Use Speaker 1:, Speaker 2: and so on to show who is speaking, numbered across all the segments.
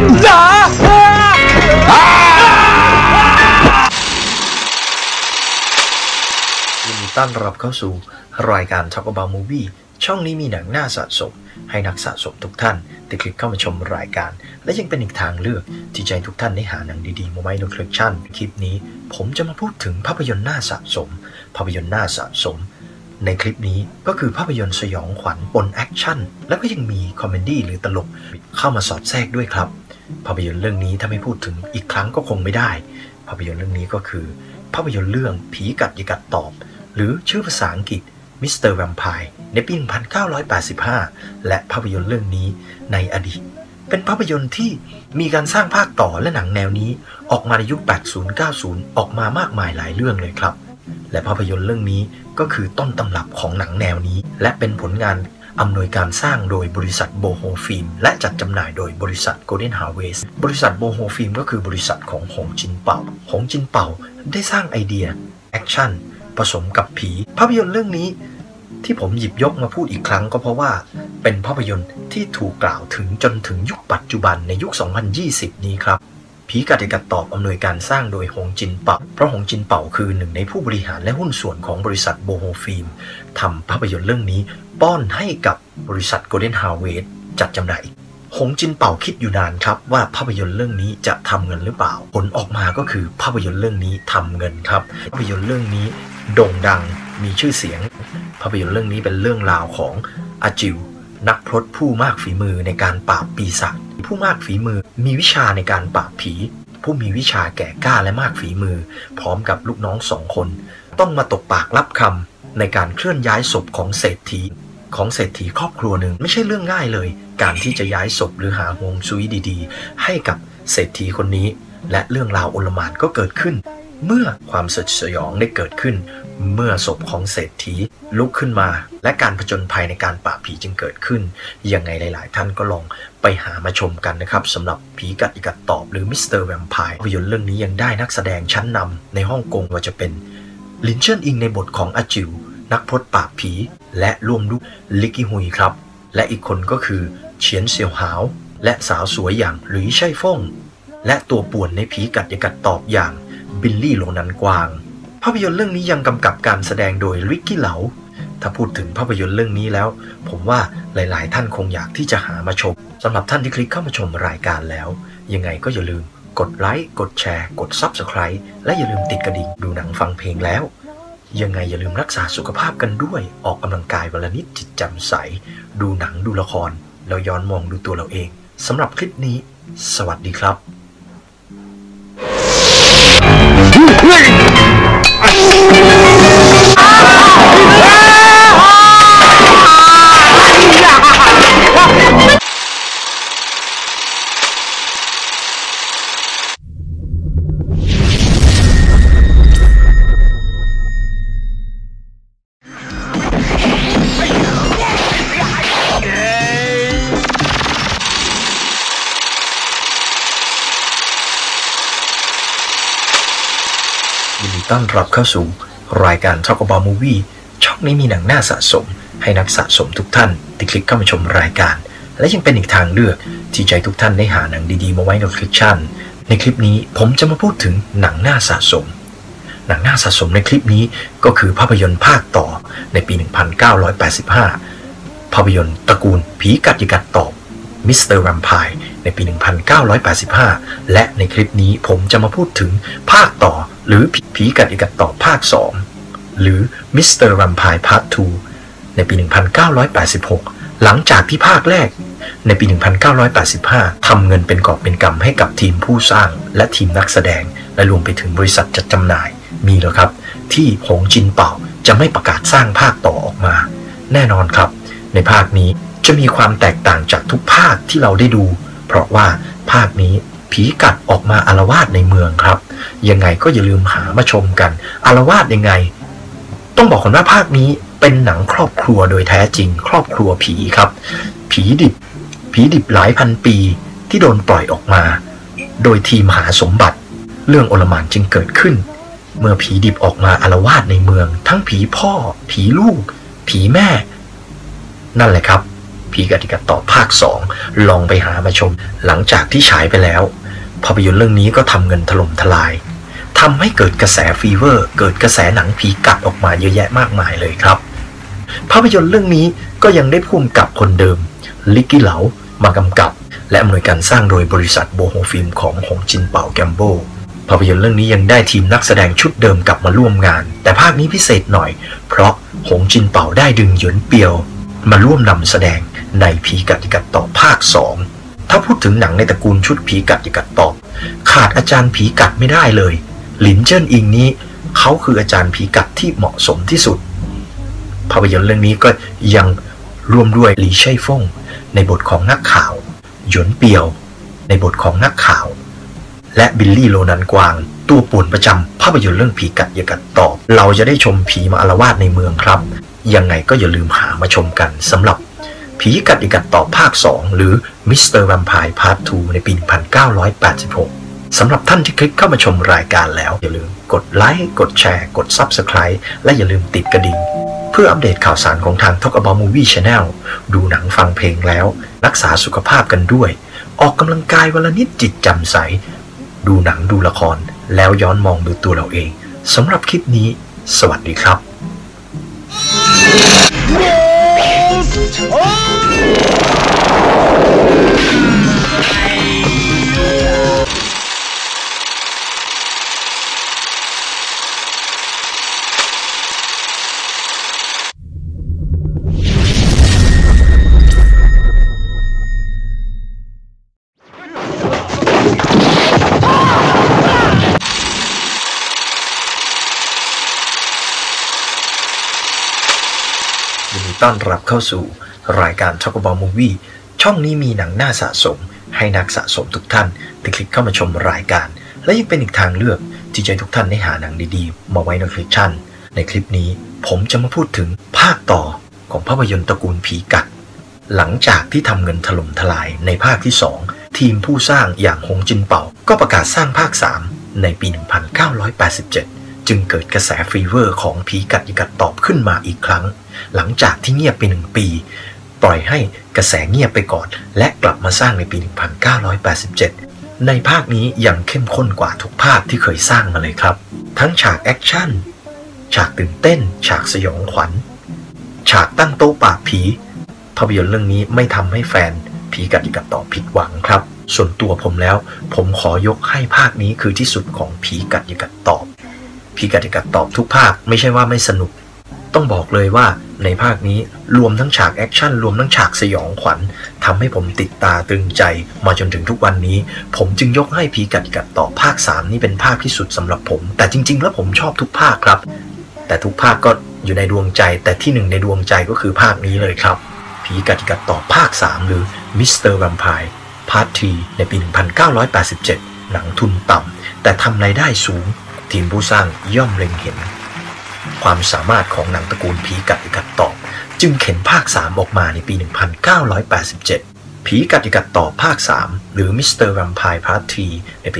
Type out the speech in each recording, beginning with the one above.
Speaker 1: ยินดีต้อนรับเข้าสู่รายการ Talk About Movie ช่องนี้มีหนังน่าสะสม ให้นักสะสมทุกท่านได้คลิกเข้ามาชมรายการ และยังเป็นอีกทางเลือกที่จะให้ทุกท่านได้หาหนังดีๆมาไว้ในคลิปชั่นคลิปนี้ ผมจะมาพูดถึงภาพยนตร์น่าสะสม ภาพยนตร์น่าสะสม ในคลิปนี้ก็คือภาพยนตร์สยองขวัญปนแอคชั่น แล้วก็ยังมี comedy หรือตลกเข้ามาสอดแทรกด้วยครับ ภาพยนตร์เรื่องนี้ถ้าไม่พูดถึงอีกครั้งก็คงไม่ได้ ภาพยนตร์เรื่องนี้ก็คือ ภาพยนตร์เรื่องผีกัดอย่ากัดตอบ หรือชื่อภาษาอังกฤษ Mr. Vampire ในปี 1985 และภาพยนตร์เรื่องนี้ในอดีต เป็นภาพยนตร์ที่มีการสร้างภาคต่อและหนังแนวนี้ออกมาในยุค 80-90 ออกมามากมายหลายเรื่องเลยครับ และภาพยนตร์เรื่องนี้ก็คือต้นตำรับของหนังแนวนี้ และเป็นผลงาน อำนวยการสร้างโดยบริษัท Bo Ho Film และจัดจำหน่ายโดยบริษัท Golden Harvest บริษัท Bo Ho Film ก็คือบริษัทของหงจินเป่าหงจินเป่าได้สร้างไอเดียแอคชั่นผสมกับผี ภาพยนตร์เรื่องนี้ที่ผมหยิบยกมาพูดอีกครั้งก็เพราะว่า เป็นภาพยนตร์ที่ถูกกล่าวถึงจนถึงยุคปัจจุบันในยุค 2020 นี้ครับ ผีกัดอย่ากัดตอบอำนวยการสร้างโดยหงจินเป่า เพราะหงจินเป่าคือหนึ่งในผู้บริหารและหุ้นส่วนของบริษัท Bo Ho Filmทำภาพยนตร์เรื่องนี้ ป้อนให้กับบริษัท Golden Harvest จัดจำหน่ายหงจินเป่าคิดอยู่นานครับว่าภาพยนตร์เรื่องนี้จะทำเงินหรือเปล่า ผลออกมาก็คือภาพยนตร์เรื่องนี้ทำเงินครับ ภาพยนตร์เรื่องนี้โด่งดังมีชื่อเสียง ภาพยนตร์เรื่องนี้เป็นเรื่องราวของอาจิว นักพรตผู้มากฝีมือในการปราบปีศาจผู้มากฝีมือมีวิชาในการปราบผี ผู้มีวิชาแก่กล้าและมากฝีมือ พร้อมกับลูกน้องสองคน ต้องมาตกปากรับคำในการเคลื่อนย้ายศพของเศรษฐี ของเศรษฐีครอบครัวหนึ่งไม่ใช่เรื่องง่ายเลย การที่จะย้ายศพหรือหาฮวงซุยดี ๆ ให้กับเศรษฐีคนนี้ และเรื่องราวโอลมานก็เกิดขึ้น เมื่อความสดสยองได้เกิดขึ้น เมื่อศพของเศรษฐีลุกขึ้นมา และการผจญภัยในการปราบผีจึงเกิดขึ้น ยังไงหลาย ๆ ท่านก็ลองไปหามาชมกันนะครับสำหรับผีกัดอีกัดตอบหรือมิสเตอร์แวมไพร์ภาพยนตร์เรื่องนี้ยังได้นักแสดงชั้นนำในฮ่องกงว่าจะเป็นหลินเจิ้งอิงในบทของอาจิว นักพรตปราบผี และร่วมด้วยริกกี้ฮุยครับ และอีกคนก็คือเฉียนเซียวหาว และสาวสวยอย่างหลุยไช่ฟงและตัวป่วนในผีกัดอย่ากัดตอบอย่าง บิลลี่โลนันกวาง ภาพยนตร์เรื่องนี้ยังกำกับการแสดงโดยริกกี้เหลา ถ้าพูดถึงภาพยนตร์เรื่องนี้แล้ว ผมว่าหลาย ๆ ท่านคงอยากที่จะหามาชมสำหรับท่านที่คลิกเข้ามาชมรายการแล้ว ยังไงก็อย่าลืมกดไลค์กดแชร์ กด Subscribe และอย่าลืมติดกระดิ่งดูหนังฟังเพลงแล้ว ยังไงอย่าลืมรักษาสุขภาพกันด้วย ออกกำลังกายวันละนิดจิตจ่มใส ดูหนังดูละคร แล้วย้อนมองดูตัวเราเองสำหรับคลิปนี้ สวัสดีครับ ยิ ต้อนรับเข้าสู่รายการ Talk About Movie ช่องนี้มีหนังน่าสะสม ให้นักสะสมทุกท่านที่คลิกเข้ามาชมรายการ และยังเป็นอีกทางเลือกที่จะให้ทุกท่านได้หาหนังดีๆ มาไว้ในคลิปชั่น ในคลิปนี้ผมจะมาพูดถึงหนังน่าสะสม หนังน่าสะสมในคลิปนี้ก็คือภาพยนตร์ภาคต่อในปี 1985 ภาพยนตร์ตระกูลผีกัดอย่ากัดตอบ Mr. Vampire ในปี 1985 และในคลิปนี้ผมจะมาพูดถึงภาคต่อ หรือผีผีกัดอย่ากัดตอบภาค 2 หรือ Mr. Vampire Part 2ในปี 1986 หลังจากที่ภาคแรก ในปี 1985 ทำเงินเป็นกอบเป็นกำให้กับทีมผู้สร้างและทีมนักแสดง และรวมไปถึงบริษัทจัดจำหน่าย มีหรือครับ ที่หงจินเป่าจะไม่ประกาศสร้างภาคต่อออกมา แน่นอนครับ ในภาคนี้จะมีความแตกต่างจากทุกภาคที่เราได้ดู เพราะว่าภาคนี้ ผีกัดออกมาอารวาสในเมืองครับ ยังไงก็อย่าลืมหามาชมกัน อารวาสยังไง ต้องบอกก่อนว่าภาคนี้เป็นหนังครอบครัวโดยแท้จริง ครอบครัวผีครับ ผีดิบ ผีดิบหลายพันปีที่โดนปล่อยออกมา โดยทีมหาสมบัติ เรื่องโอลมานจึงเกิดขึ้น เมื่อผีดิบออกมาอารวาสในเมือง ทั้งผีพ่อ ผีลูก ผีแม่ นั่นแหละครับผีกัดอย่ากัดตอบภาค 2 ลองไปหามาชม หลังจากที่ฉายไปแล้ว ภาพยนตร์เรื่องนี้ก็ทำเงินถล่มทลายทำให้เกิดกระแส fever เกิดกระแสหนังผีกัดออกมาเยอะแยะมากมายเลยครับ ภาพยนตร์เรื่องนี้ก็ยังได้ผู้กำกับคนเดิม ริกกี้เหลามากำกับ และอำนวยการสร้างโดยบริษัท Bo Ho Film ของหงจินเป่าแกมโบภาพยนตร์เรื่องนี้ยังได้ทีมนักแสดงชุดเดิมกลับมาร่วมงาน แต่ภาคนี้พิเศษหน่อย เพราะหงจินเป่าได้ดึงหยวนเปียว มาร่วมนำแสดงในผีกัดกัดต่อภาค 2 ถ้าพูดถึงหนังในตระกูลชุดผีกัดกัดต่อขาดอาจารย์ผีกัดไม่ได้เลย หลินเจิ้นอิงนี้ เขาคืออาจารย์ผีกัดที่เหมาะสมที่สุด ภาพยนตร์เรื่องนี้ก็ยังร่วมด้วยหลีไช่ฟงในบทของนักข่าว หยวนเปียว ในบทของนักข่าว และบิลลี่โลนันกวาง ตัวป่วนประจำภาพยนตร์เรื่องผีกัดอย่ากัดตอบ เราจะได้ชมผีมาอาละวาดในเมืองครับ ยังไงก็อย่าลืมหามาชมกันสำหรับ ผีกัดอย่ากัดตอบภาค 2 หรือ Mr. Vampire Part 2ในปี 1986 สำหรับท่านที่คลิกเข้ามาชมรายการแล้ว อย่าลืมกดไลค์กดแชร์ กด Subscribe และอย่าลืมติดกระดิ่ง เพื่ออัปเดตข่าวสารของทาง Talk About Movie Channel ดูหนังฟังเพลงแล้ว รักษาสุขภาพกันด้วย ออกกำลังกายวันละนิดจิตจำใส ดูหนังดูละคร แล้วย้อนมองดูตัวเราเองสำหรับคลิปนี้ สวัสดีครับยิ อนรับเข้าสู่รายการ Talk About Movie ช่องนี้มีหนังน่าสะสม ให้นักสะสมทุกท่านที่คลิกเข้ามาชมรายการ และยังเป็นอีกทางเลือกที่จะทุกท่านได้หาหนังดีๆ มาไว้ในคลิปชั่น ในคลิปนี้ผมจะมาพูดถึงภาคต่อของภาพยนตร์ตระกูลผีกัด หลังจากที่ทำเงินถล่มทลายในภาคที่ 2 ทีมผู้สร้างอย่างหงจินเป่า ก็ประกาศสร้างภาค 3 ในปี 1987 จึงเกิดกระแส fever ของผีกัดอย่ากัดตอบขึ้นมาอีกครั้ง หลังจากที่เงียบไปหนึ่งปี ปล่อยให้กระแสเงียบไปก่อน และกลับมาสร้างในปี 1987 ในภาคนี้ยังเข้มข้นกว่าทุกภาคที่เคยสร้างมาเลยครับ ทั้งฉากแอคชั่น ฉากตื่นเต้น ฉากสยองขวัญ ฉากตั้งโต๊ะปราบผีภาพยนตร์เรื่องนี้ไม่ทำให้แฟนผีกัดอย่ากัดตอบผิดหวังครับส่วนตัวผมแล้ว ผมขอยกให้ภาคนี้คือที่สุดของผีกัดยิกัดตอบ ผีกัดยิกัดตอบทุกภาคไม่ใช่ว่าไม่สนุก ต้องบอกเลยว่าในภาคนี้รวมทั้งฉากแอคชั่นรวมทั้งฉากสยองขวัญทำให้ผมติดตาตึงใจมาจนถึงทุกวันนี้ ผมจึงยกให้ผีกัดกัดต่อภาค 3 นี่เป็นภาคที่สุดสำหรับผม แต่จริง ๆ แล้วผมชอบทุกภาคครับ แต่ทุกภาคก็อยู่ในดวงใจ แต่ที่หนึ่งในดวงใจก็คือภาคนี้เลยครับผีกัดกัดต่อภาค 3 หรือMr. Vampire Part Three ในปี 1987 หนังทุนต่ำแต่ทำรายได้สูง ทีมผู้สร้างย่อมเล็งเห็น ความสามารถของหนังตระกูลผีกัดอย่ากัดตอบ จึงเข็นภาค 3 ออกมาในปี 1987 ผีกัดอย่ากัดตอบภาค 3 หรือ Mr. Vampire Part Three ในปี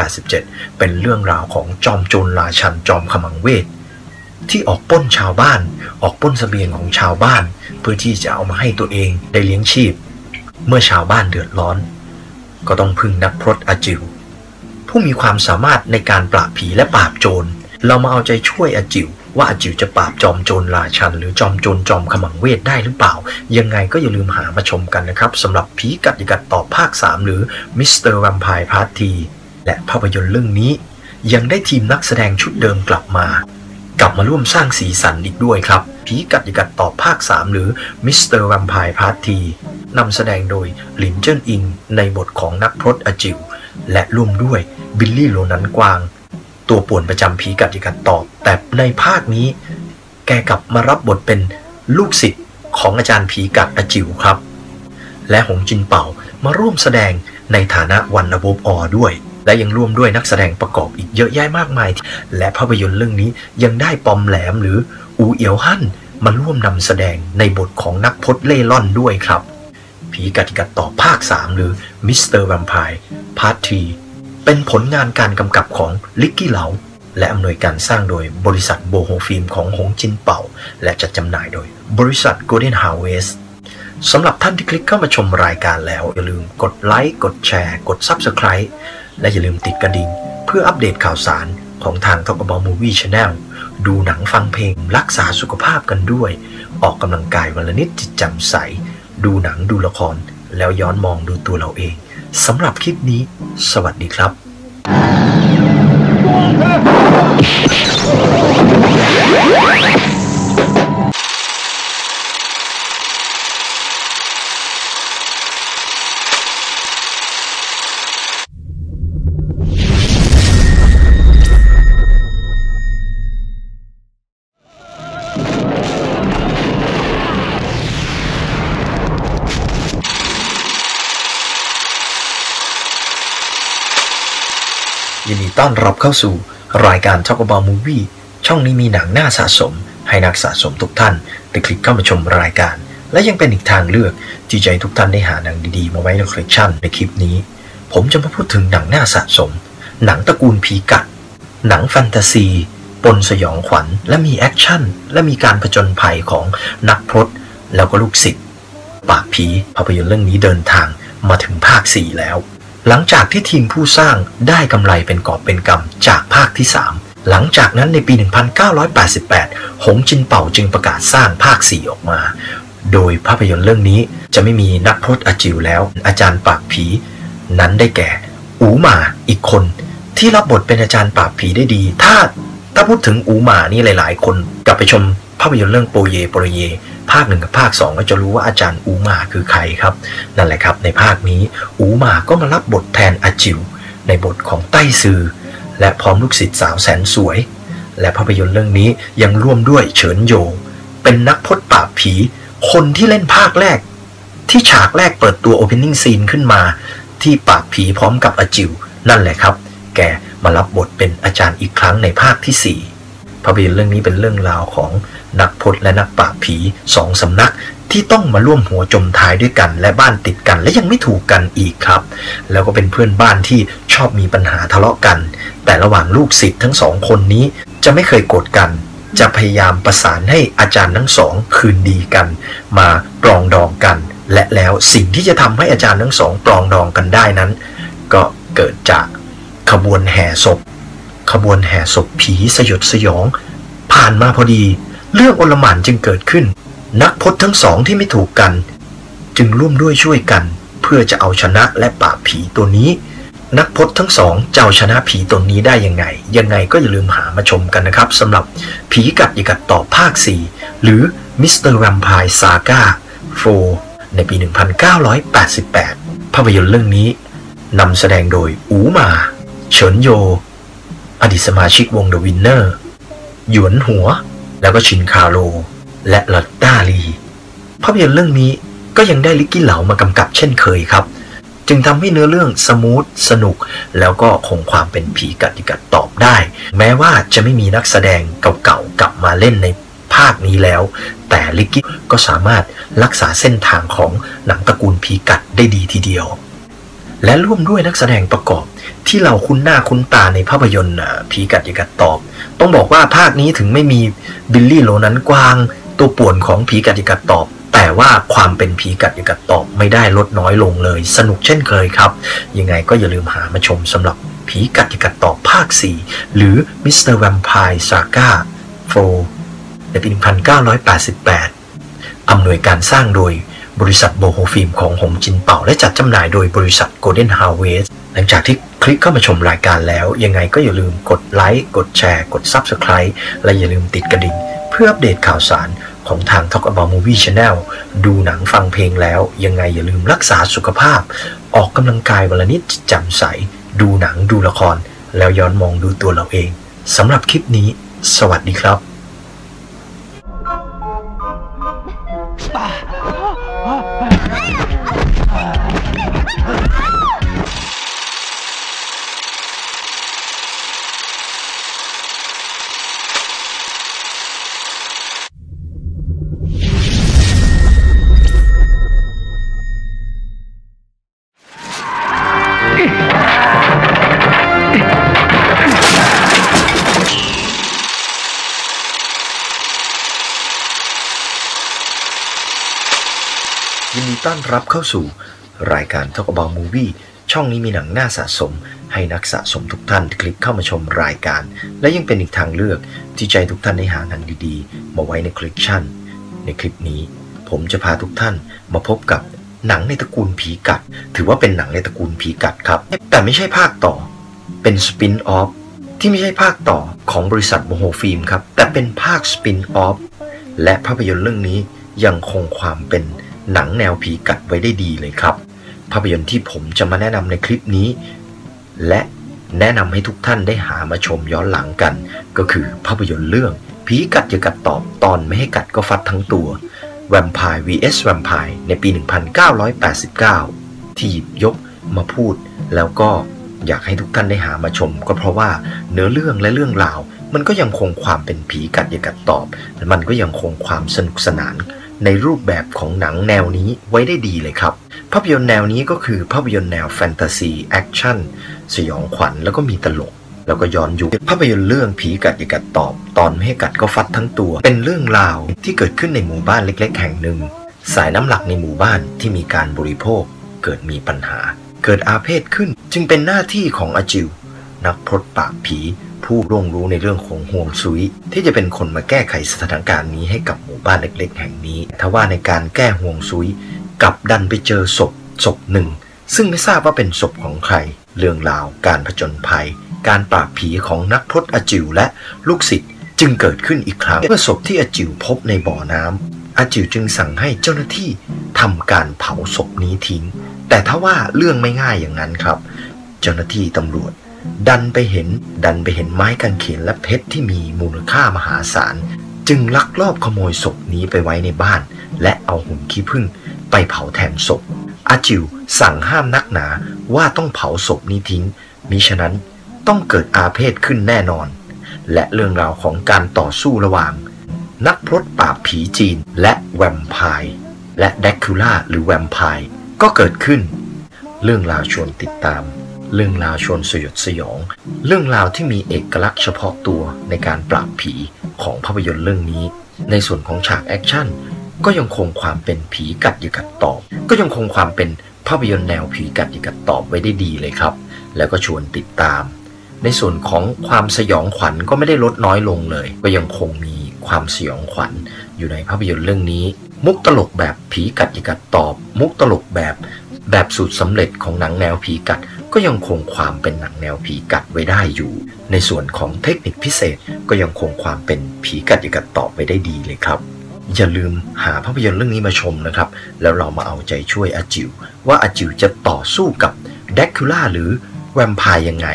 Speaker 1: 1987 เป็นเรื่องราวของจอมโจรราชันจอมขมังเวทที่ออกป้นชาวบ้าน ออกปล้นเสบียงของชาวบ้าน เพื่อที่จะเอามาให้ตัวเองได้เลี้ยงชีพ เมื่อชาวบ้านเดือดร้อน ก็ต้องพึ่งนักพรตอาจิว ผู้มีความสามารถในการปราบผีและปราบโจร เรามาเอาใจช่วยอาจิวว่าอาจิวจะปราบจอมโจรราชัน หรือจอมโจรจอมขมังเวทได้หรือเปล่า ยังไงก็อย่าลืมหามาชมกันนะครับสำหรับผีกัดอย่ากัดตอบภาค 3 หรือ Mr. Vampire Part Three และภาพยนตร์เรื่องนี้ ยังได้ทีมนักแสดงชุดเดิมกลับมา กลับมาร่วมสร้างสีสันอีกด้วยครับผีกัดอย่ากัดตอบภาค 3 หรือ Mr. Vampire Part Three นำแสดงโดยหลินเจิ้นอิงในบทของนักพรตอาจิว และร่วมด้วยบิลลี่โลนันกวาง ตัวป่วนประจำผีกัดอย่ากัดตอบ แต่ในภาคนี้ แกกลับมารับบทเป็นลูกศิษย์ของอาจารย์ผีกัดอาจิ๋วครับ และหงจินเป่ามาร่วมแสดงในฐานะวันนบออด้วย และยังร่วมด้วยนักแสดงประกอบอีกเยอะแยะมากมาย และภาพยนตร์เรื่องนี้ยังได้ปอมแหลมหรืออูเอียวฮั่นมาร่วมนำแสดงในบทของนักพรตเร่ร่อนด้วยครับ ผีกัดอย่ากัดตอบภาค 3 หรือ Mr. Vampire Part Three เป็นผลงานการกำกับของริกกี้เหลาและอำนวยการสร้างโดยบริษัท Bo Ho Film ของหงจินเป่า และจัดจำหน่ายโดยบริษัท Golden Harvest สำหรับท่านที่คลิกเข้ามาชมรายการแล้ว อย่าลืมกดไลค์ กดแชร์ กด Subscribe และอย่าลืมติดกระดิ่ง เพื่ออัปเดตข่าวสารของทาง Talk About Movie Channel ดูหนังฟังเพลงรักษาสุขภาพกันด้วย ออกกำลังกายวันละนิดจิตแจ่มใส ดูหนังดูละคร แล้วย้อนมองดูตัวเราเองสำหรับคลิปนี้ สวัสดีครับยิ ต้อนรับเข้าสู่รายการ Talk About Movie ช่องนี้มีหนังน่าสะสม ให้นักสะสมทุกท่านได้คลิกเข้ามาชมรายการ และยังเป็นอีกทางเลือกที่จะให้ทุกท่านได้หาหนังดีๆ มาไว้ในคอลเลกชันในคลิปนี้ ผมจะมาพูดถึงหนังน่าสะสม หนังตระกูลผีกัด หนังแฟนตาซีปนสยองขวัญ และมีแอคชั่น และมีการผจญภัยของนักพรตแล้วก็ลูกศิษย์ปราบผีภาพยนตร์เรื่องนี้เดินทางมาถึงภาค 4 แล้ว หลังจากที่ทีมผู้สร้างได้กำไรเป็นกอบเป็นกำจากภาคที่ 3 หลังจากนั้นในปี 1988 หงจินเป่าจึงประกาศสร้างภาค 4 ออกมา โดยภาพยนตร์เรื่องนี้จะไม่มีนักพรตอาจิวแล้ว อาจารย์ปากผี นั้นได้แก่ อูหมาอีกคน ที่รับบทเป็นอาจารย์ปาบผีได้ดี ถ้าถ้าพูดถึงอูหมานี่หลาย ๆ คนกลับไปชมภาพยนตร์เรื่องโปเยโปรเย ภาคหนึ่งกับภาคสองก็จะรู้ว่าอาจารย์อูหมาคือใครครับ นั่นแหละครับในภาคนี้อูหมาก็มารับบทแทนอาจิว ในบทของไต้ซือ และพร้อมลูกศิษย์สาวแสนสวย และภาพยนตร์เรื่องนี้ยังร่วมด้วยเฉินโย เป็นนักพจน์ปราบผี คนที่เล่นภาคแรก ที่ฉากแรกเปิดตัว opening scene ขึ้นมา ที่ปราบผีพร้อมกับอาจิว นั่นแหละครับ แกมารับบทเป็นอาจารย์อีกครั้งในภาคที่4ภาพยนตร์เรื่องนี้เป็นเรื่องราวของ นักพจน์และนักปราบผีสองสำนักที่ต้องมาร่วมหัวจมท้ายด้วยกัน และบ้านติดกันและยังไม่ถูกกันอีกครับ แล้วก็เป็นเพื่อนบ้านที่ชอบมีปัญหาทะเลาะกัน แต่ระหว่างลูกศิษย์ทั้งสองคนนี้จะไม่เคยโกรธกัน จะพยายามประสานให้อาจารย์ทั้งสองคืนดีกัน มาปรองดองกัน และแล้วสิ่งที่จะทำให้อาจารย์ทั้งสองปรองดองกันได้นั้น ก็เกิดจากขบวนแห่ศพ ขบวนแห่ศพผีสยดสยอง ผ่านมาพอดี เรื่องอลหม่านจึงเกิดขึ้น นักพจน์ทั้งสองที่ไม่ถูกกัน จึงร่วมด้วยช่วยกัน เพื่อจะเอาชนะและปราบผีตัวนี้ นักพจน์ทั้งสองจะเอาชนะผีตัวนี้ได้ยังไง ยังไงก็อย่าลืมหามาชมกันนะครับสำหรับผีกัดยิกัดต่อภาค 4 หรือมิสเตอร์แวมไพร์ซาก้า4ในปี 1988 ภาพยนตร์เรื่องนี้นำแสดงโดยอูมาเฉินโย อดีตสมาชิกวง The Wynners หยวนหัว แล้วก็ชินคาโรและลอตตาลี ภาพยนตร์เรื่องนี้ก็ยังได้ริกกี้เหลามากำกับเช่นเคยครับ จึงทำให้เนื้อเรื่อง smooth สนุก แล้วก็คงความเป็นผีกัดอย่ากัดตอบได้ แม้ว่าจะไม่มีนักแสดงเก่าๆกลับมาเล่นในภาคนี้แล้ว แต่ลิกกี้ก็สามารถรักษาเส้นทางของหนังตระกูลผีกัดได้ดีทีเดียว และร่วมด้วยนักแสดงประกอบ ที่เราคุ้นหน้าคุ้นตาในภาพยนตร์ผีกัดยกัดตอบ ต้องบอกว่าภาคนี้ถึงไม่มีบิลลี่โลนั้นกวาง ตัวป่วนของผีกัดยกัดตอบ แต่ว่าความเป็นผีกัดยกัดตอบไม่ได้ลดน้อยลงเลย สนุกเช่นเคยครับ ยังไงก็อย่าลืมหามาชมสำหรับผีกัดยกัดตอบภาค 4 หรือ Mr. Vampire Saga 4ในปี 1988อำนวยการสร้างโดย บริษัทโบโฮฟิล์มของหงจินเป่า และจัดจำหน่ายโดยบริษัท Golden Harvest หลังจากที่คลิกเข้ามาชมรายการแล้ว ยังไงก็อย่าลืมกดไลค์กดแชร์กด Subscribe และอย่าลืมติดกระดิ่ง เพื่ออัปเดตข่าวสารของทาง Talk About Movie Channel ดูหนังฟังเพลงแล้ว ยังไงอย่าลืมรักษาสุขภาพ ออกกำลังกายวันละนิดจำใส ดูหนังดูละคร แล้วย้อนมองดูตัวเราเองสำหรับคลิปนี้ สวัสดีครับ ต้อนรับเข้าสู่ รายการ Talk About Movie ช่องนี้มีหนังน่าสะสม ให้นักสะสมทุกท่านคลิกเข้ามาชมรายการ และยังเป็นอีกทางเลือกที่ใจทุกท่านได้หาหนังดีๆ มาไว้ในคลิปชั่น ในคลิปนี้ ผมจะพาทุกท่านมาพบกับหนังในตระกูลผีกัด ถือว่าเป็นหนังในตระกูลผีกัดครับ แต่ไม่ใช่ภาคต่อ เป็นสปินออฟที่ไม่ใช่ภาคต่อของบริษัทโมโหฟิล์มครับแต่เป็นภาคสปินออฟและภาพยนตร์เรื่องนี้ยังคงความเป็น หนังแนวผีกัดไว้ได้ดีเลยครับ ภาพยนตร์ที่ผมจะมาแนะนำในคลิปนี้ และแนะนำให้ทุกท่านได้หามาชมย้อนหลังกัน ก็คือภาพยนตร์เรื่องผีกัดอย่ากัดตอบตอนไม่ให้กัดก็ฟัดทั้งตัว Vampire vs Vampire ในปี 1989 ที่หยิบยกมาพูด แล้วก็อยากให้ทุกท่านได้หามาชม ก็เพราะว่าเนื้อเรื่องและเรื่องราว มันก็ยังคงความเป็นผีกัดอย่ากัดตอบ มันก็ยังคงความสนุกสนาน ในรูปแบบของหนังแนวนี้ไว้ได้ดีเลยครับ ภาพยนตร์แนวนี้ก็คือภาพยนตร์แนวแฟนตาซีแอคชั่นสยองขวัญแล้วก็มีตลก แล้วก็ย้อนยุคภาพยนตร์เรื่องผีกัดอย่ากัดตอบ ตอนไม่ให้กัดก็ฟัดทั้งตัว เป็นเรื่องราวที่เกิดขึ้นในหมู่บ้านเล็ก ๆ แห่งหนึ่ง สายน้ำหลักในหมู่บ้านที่มีการบริโภค เกิดมีปัญหา เกิดอาเพศขึ้น จึงเป็นหน้าที่ของอาจิวนักพรตปากผี ผู้ร่วงรู้ในเรื่องของห่วงซุย ที่จะเป็นคนมาแก้ไขสถานการณ์นี้ให้กับหมู่บ้านเล็ก ๆ แห่งนี้ทว่าในการแก้ห่วงซุยกลับดันไปเจอศพศพหนึ่ง ซึ่งไม่ทราบว่าเป็นศพของใคร เรื่องราว การผจญภัย การปราบผีของนักพรตอาจิวและลูกศิษย์จึงเกิดขึ้นอีกครั้งเมื่อศพที่อาจิวพบในบ่อน้ำอาจิวจึงสั่งให้เจ้าหน้าที่ทำการเผาศพนี้ทิ้ง แต่ถ้าว่าเรื่องไม่ง่ายอย่างนั้นครับ เจ้าหน้าที่ตำรวจ ดันไปเห็นดันไปเห็นไม้กางเขนและเพชรที่มีมูลค่ามหาศาล จึงลักลอบขโมยศพนี้ไปไว้ในบ้าน และเอาหุ่นขี้ผึ้งไปเผาแทนศพอาจิวสั่งห้ามนักหนาว่าต้องเผาศพนี้ทิ้ง มิฉะนั้นต้องเกิดอาเพศขึ้นแน่นอน และเรื่องราวของการต่อสู้ระหว่าง นักพรตปราบผีจีนและแวมไพร์และแดร็กคูล่าหรือแวมไพร์ก็เกิดขึ้น เรื่องราวชวนติดตาม เรื่องราวชวนสยดสยอง เรื่องราวที่มีเอกลักษณ์เฉพาะตัวในการปราบผีของภาพยนตร์เรื่องนี้ ในส่วนของฉากแอคชั่นก็ยังคงความเป็นผีกัดอย่ากัดตอบ ก็ยังคงความเป็นภาพยนตร์แนวผีกัดอย่ากัดตอบไว้ได้ดีเลยครับ แล้วก็ชวนติดตาม ในส่วนของความสยองขวัญก็ไม่ได้ลดน้อยลงเลย ก็ยังคงมีความสยองขวัญอยู่ในภาพยนตร์เรื่องนี้ มุกตลกแบบผีกัดยกัดตอบ มุกตลกแบบแบบสูตรสำเร็จของหนังแนวผีกัด ก็ยังคงความเป็นหนังแนวผีกัดไว้ได้อยู่ ในส่วนของเทคนิคพิเศษก็ยังคงความเป็นผีกัดยกัดตอบไว้ได้ดีเลยครับ อย่าลืมหาภาพยนตร์เรื่องนี้มาชมนะครับ แล้วเรามาเอาใจช่วยอาจิว ว่าอาจิวจะต่อสู้กับแดร็กคูล่าหรือแวมไพร์ยังไง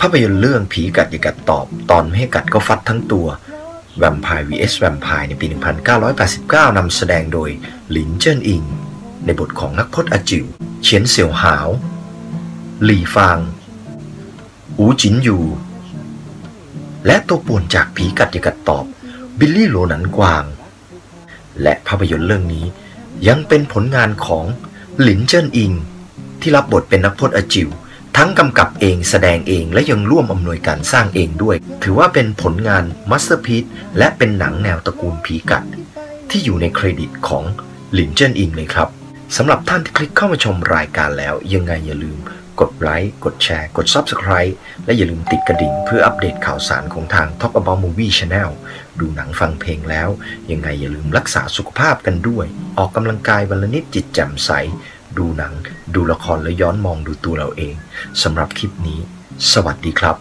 Speaker 1: ภาพยนตร์เรื่องผีกัดอย่ากัดตอบ ตอนไม่ให้กัดก็ฟัดทั้งตัว Vampire vs Vampire ในปี 1989 นำแสดงโดยหลินเจิ้นอิง ในบทของนักพรตอาจิว เฉียนเสี่ยวหาว หลี่ฟางอูจินอยู่ และตัวป่วนจากผีกัดอย่ากัดตอบ บิลลี่โลนันกวาง และภาพยนตร์เรื่องนี้ยังเป็นผลงานของหลินเจิ้นอิง ที่รับบทเป็นนักพจน์อาจิว ทั้งกำกับเองแสดงเองและยังร่วมอำนวยการสร้างเองด้วย ถือว่าเป็นผลงานมัสเตอร์พีซและเป็นหนังแนวตระกูลผีกัด ที่อยู่ในเครดิตของหลินเจิ้นอิงเลยครับสำหรับท่านที่คลิกเข้ามาชมรายการแล้วยังไงอย่าลืม กดไลค์กดแชร์ กด Subscribe และอย่าลืมติดกระดิ่งเพื่ออัปเดตข่าวสารของทาง Talk About Movie Channel ดูหนังฟังเพลงแล้ว ยังไงอย่าลืมรักษาสุขภาพกันด้วย ออกกำลังกายวันละนิดจิตแจ่มใส ดูหนัง ดูละครและย้อนมองดูตัวเราเองสำหรับคลิปนี้ สวัสดีครับ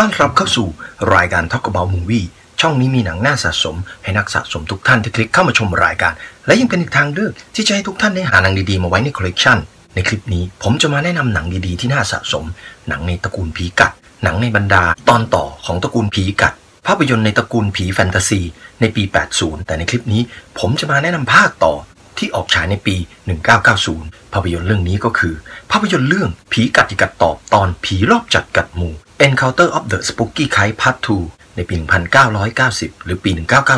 Speaker 1: ต้อนรับเข้าสู่รายการ Talk About Movie ช่องนี้มีหนังน่าสะสม ให้นักสะสมทุกท่านที่คลิกเข้ามาชมรายการ และยังเป็นอีกทางเลือกที่จะให้ทุกท่านได้หาหนังดีๆมาไว้ในคอลเลกชันในคลิปนี้ผมจะมาแนะนำหนังดีๆที่น่าสะสม หนังในตระกูลผีกัด หนังในบรรดา ตอนต่อของตระกูลผีกัด ภาพยนตร์ในตระกูลผีแฟนตาซี ในปี 80 แต่ในคลิปนี้ ผมจะมาแนะนำภาคต่อที่ออกฉายในปี 1990 ภาพยนตร์เรื่องนี้ก็คือ ภาพยนตร์เรื่องผีกัดจิกัดตอบตอนผีรอบจัดกัดหมู่ Encounter of the Spooky Kite Part 2 ในปี 1990 หรือปี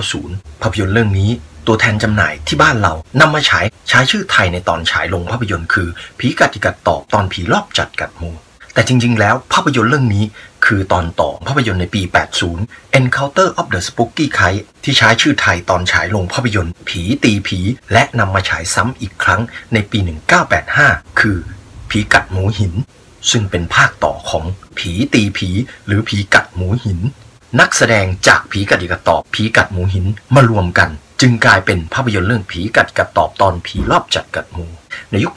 Speaker 1: 1990 ภาพยนตร์เรื่องนี้ตัวแทนจำหน่ายที่บ้านเรานำมาฉายใช้ชื่อไทยในตอนฉายลงภาพยนตร์คือ ผีกัดจิกัดตอบตอนผีรอบจัดกัดหมูแต่จริง ๆ แล้วภาพยนตร์เรื่องนี้คือตอนต่อภาพยนตร์ในปี 80 Encounter of the Spooky Kite ที่ใช้ชื่อไทยตอนฉายลงภาพยนตร์ ผีตีผี และนำมาฉายซ้ำอีกครั้งในปี 1985 คือ ผีกัดหมูหิน ซึ่งเป็นภาคต่อของผีตีผี หรือผีกัดหมูหิน นักแสดงจากผีกัดกัดตอบผีกัดหมูหินมารวมกัน จึงกลายเป็นภาพยนตร์เรื่องผีกัดกัดตอบตอนผีรอบจัดกัดหมู ในยุค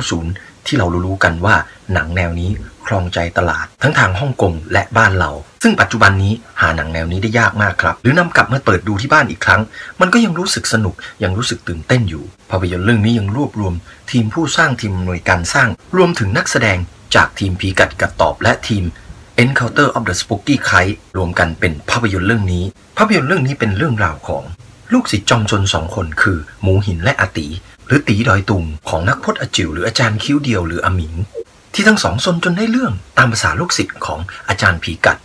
Speaker 1: 80-90 ที่เรารู้กันว่าหนังแนวนี้ครองใจตลาดทั้งทางฮ่องกงและบ้านเรา ซึ่งปัจจุบันนี้หาหนังแนวนี้ได้ยากมากครับ หรือนำกลับมาเปิดดูที่บ้านอีกครั้ง มันก็ยังรู้สึกสนุกยังรู้สึกตื่นเต้นอยู่ภาพยนตร์เรื่องนี้ยังรวบรวม ทีมผู้สร้างทีมหน่วยการสร้าง รวมถึงนักแสดง จากทีมผีกัดกัดตอบและทีม Encounter of the Spooky Kite รวมกันเป็นภาพยนตร์เรื่องนี้ ภาพยนตร์เรื่องนี้เป็นเรื่องราวของ ลูกศิษย์จอมชนสองคนคือ หมูหินและอาตี หรือตีดอยตุงของนักพจน์อจิวหรืออาจารย์คิ้วเดียวหรืออมิง ที่ทั้งสองซนจนได้เรื่องตามภาษาลูกศิษย์ของอาจารย์ผีกัด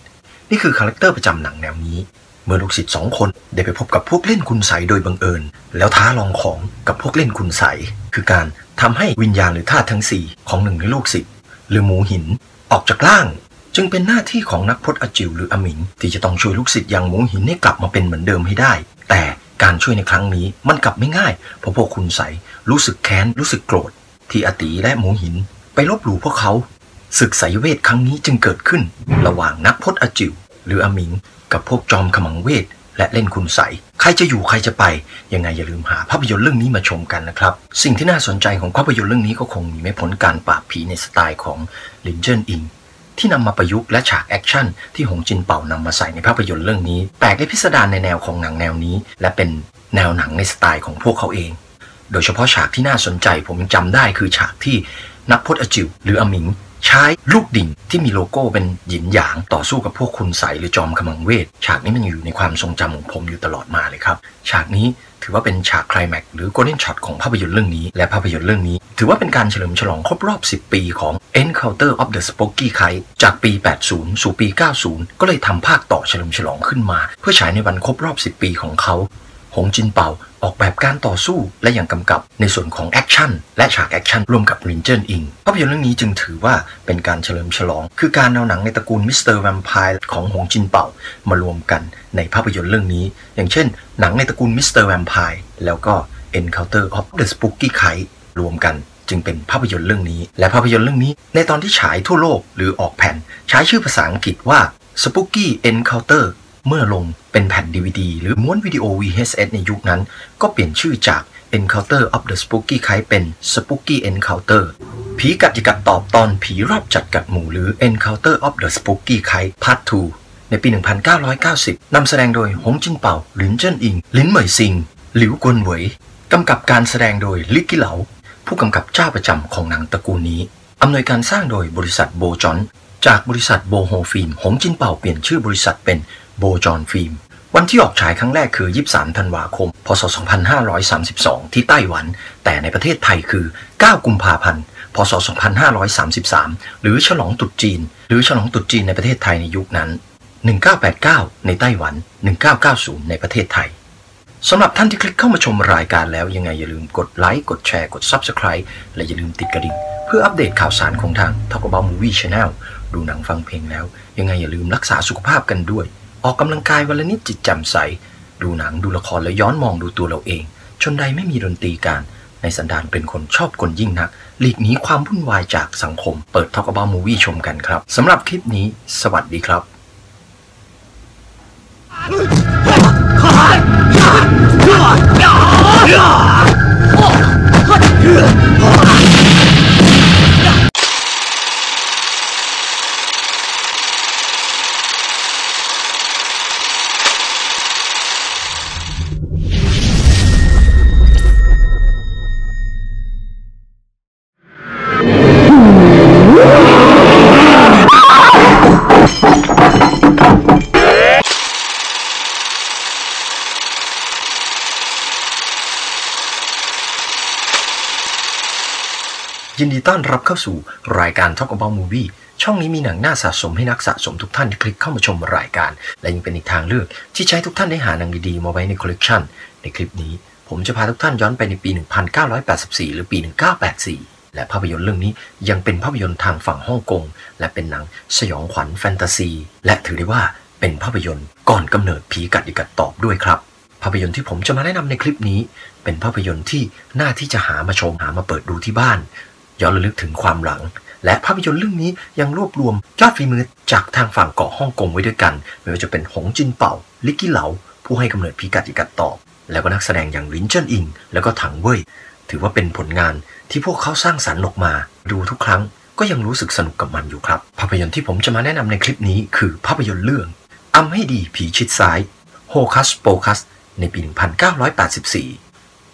Speaker 1: นี่คือ character ประจำหนังแนวนี้ เมื่อลูกศิษย์สองคนได้ไปพบกับพวกเล่นคุณไสยโดยบังเอิญ แล้วท้าลองของกับพวกเล่นคุณไสยคือการทำให้วิญญาณหรือธาตุทั้งสี่ของหนึ่งในลูกศิษย์ หรือหมูหิน ออกจากร่าง จึงเป็นหน้าที่ของนักพรตอาจิวหรืออมิง ที่จะต้องช่วยลูกศิษย์อย่างหมูหินให้กลับมาเป็นเหมือนเดิมให้ได้ แต่การช่วยในครั้งนี้มันกลับไม่ง่าย เพราะพวกคุณไสยรู้สึกแค้นรู้สึกโกรธ ที่อติและหมูหิน ไปลบหลู่พวกเขาศึกไสยเวทครั้งนี้จึงเกิดขึ้น ระหว่างนักพรตอาจิวหรืออมิง กับพวกจอมขมังเวท และเล่นคุณไสยใครจะอยู่ใครจะไป ยังไงอย่าลืมหาภาพยนตร์เรื่องนี้มาชมกันนะครับ สิ่งที่น่าสนใจของภาพยนตร์เรื่องนี้ก็คงมีไม่พ้นการปราบผีในสไตล์ของหลินเจิ้นอิงที่นำมาประยุกต์และฉากแอคชั่นที่หงจินเป่านำมาใส่ในภาพยนตร์เรื่องนี้แปลกและพิสดารในแนวของหนังแนวนี้ และเป็นแนวหนังในสไตล์ของพวกเขาเอง โดยเฉพาะฉากที่น่าสนใจผมจำได้คือฉากที่นักพรตอาจิวหรืออมิง ใช้ลูกดิ่งที่มีโลโก้เป็นหยินหยางต่อสู้กับพวกคุณไสยหรือจอมขมังเวท ฉากนี้มันอยู่ในความทรงจำของผมอยู่ตลอดมาเลยครับ ฉากนี้ถือว่าเป็นฉากคลแม็กซ์หรือ golden shot ของภาพยนตร์เรื่องนี้ และภาพยนตร์เรื่องนี้ ถือว่าเป็นการเฉลิมฉลองครบรอบ 10 ปีของ Encounter of the Spooky Kind จากปี 80 สู่ปี 90 ก็เลยทำภาคต่อเฉลิมฉลองขึ้นมา เพื่อฉายในวันครบรอบ 10 ปีของเขา หงจินเป่า ออกแบบการต่อสู้และอย่างกำกับในส่วนของแอคชั่นและฉากแอคชั่นร่วมกับหลินเจิ้นอิงภาพยนตร์เรื่องนี้จึงถือว่าเป็นการเฉลิมฉลอง คือการเอาหนังในตระกูล Mr. Vampire ของหงจินเป่ามารวมกันในภาพยนตร์เรื่องนี้ อย่างเช่น หนังในตระกูล Mr. Vampire แล้วก็ Encounter of the Spooky Kind รวมกันจึงเป็นภาพยนตร์เรื่องนี้ และภาพยนตร์เรื่องนี้ ในตอนที่ฉายทั่วโลกหรือออกแผ่น ใช้ชื่อภาษาอังกฤษว่า Spooky Encounter เมื่อลงเป็นแผ่น DVD หรือม้วนวิดีโอ VHS ในยุคนั้น ก็เปลี่ยนชื่อจาก Encounter of the Spooky Kite เป็น Spooky Encounter ผีกัดจิกัดตอบตอนผีรอบจัดกัดหมู่หรือ Encounter of the Spooky Kite Part 2 ในปี 1990 นำแสดงโดยหงจินเป่า หลินเจิ้นอิง ลินเหมยซิง หลิวกวนเหวย กำกับการแสดงโดยลิกกี้เหลา ผู้กำกับเจ้าประจำของหนังตระกูลนี้อำนวยการสร้างโดยบริษัทโบจอน จากบริษัทโบโฮฟิล์มหงจินเป่าเปลี่ยนชื่อบริษัทเป็น โบจอนฟิล์ม วันที่ออกฉายครั้งแรกคือ 23 ธันวาคม พศ 2532 ที่ไต้หวัน แต่ในประเทศไทยคือ 9 กุมภาพันธ์ พศ 2533 หรือฉลองตรุษจีน หรือฉลองตรุษจีนในประเทศไทยในยุคนั้น 1989 ในไต้หวัน 1990 ในประเทศไทยสำหรับท่านที่คลิกเข้ามาชมรายการแล้วยังไงอย่าลืมกดไลค์ กดแชร์ กด Subscribe และอย่าลืมติดกระดิ่ง เพื่ออัปเดตข่าวสารของทาง Talk About Movie Channel ดูหนังฟังเพลงแล้ว ยังไงอย่าลืมรักษาสุขภาพกันด้วย ออกกำลังกายวันละนิดจิตแจ่มใส ดูหนังดูละครแล้วย้อนมองดูตัวเราเอง ชนใดไม่มีดนตรีการ ในสันดานเป็นคนชอบกลยิ่งนัก หลีกหนีความวุ่นวายจากสังคม เปิด Talk About Movie ชมกันครับสำหรับคลิปนี้ สวัสดีครับ
Speaker 2: เต้
Speaker 1: อนรับเข้าสู่รายการ Talk About Movie ช่องนี้มีหนังน่าสะสมให้นักสะสมทุกท่านคลิกเข้ามาชมรายการ และยังเป็นอีกทางเลือกที่ใช้ทุกท่านได้หาหนังดีๆ มาไว้ในคอลเลกชันในคลิปนี้ ผมจะพาทุกท่านย้อนไปในปี 1984 หรือปี 1984 และภาพยนตร์เรื่องนี้ยังเป็นภาพยนตร์ทางฝั่งฮ่องกง และเป็นหนังสยองขวัญแฟนตาซี และถือได้ว่าเป็นภาพยนตร์ก่อนกำเนิดผีกัดดิกัดตอบด้วยครับภาพยนตร์ที่ผมจะมาแนะนำในคลิปนี้ เป็นภาพยนตร์ที่น่าที่จะหามาชมหามาเปิดดูที่บ้าน ย้อนระลึกถึงความหลัง และภาพยนตร์เรื่องนี้ยังรวบรวมยอดฝีมือจากทางฝั่งเกาะฮ่องกงไว้ด้วยกัน ไม่ว่าจะเป็นหงจินเป่า ลิกกี้เหลา ผู้ให้กำเนิดพีกัดอิกัดตอแล้วก็นักแสดงอย่างลินเจิ้นอิง แล้วก็ถังเว่ยถือว่าเป็นผลงานที่พวกเขาสร้างสรรค์ออกมา ดูทุกครั้งก็ยังรู้สึกสนุกกับมันอยู่ครับ ภาพยนตร์ที่ผมจะมาแนะนำในคลิปนี้คือภาพยนตร์เรื่องอำให้ดีผีชิดซ้ายHocus Pocus ในปี 1984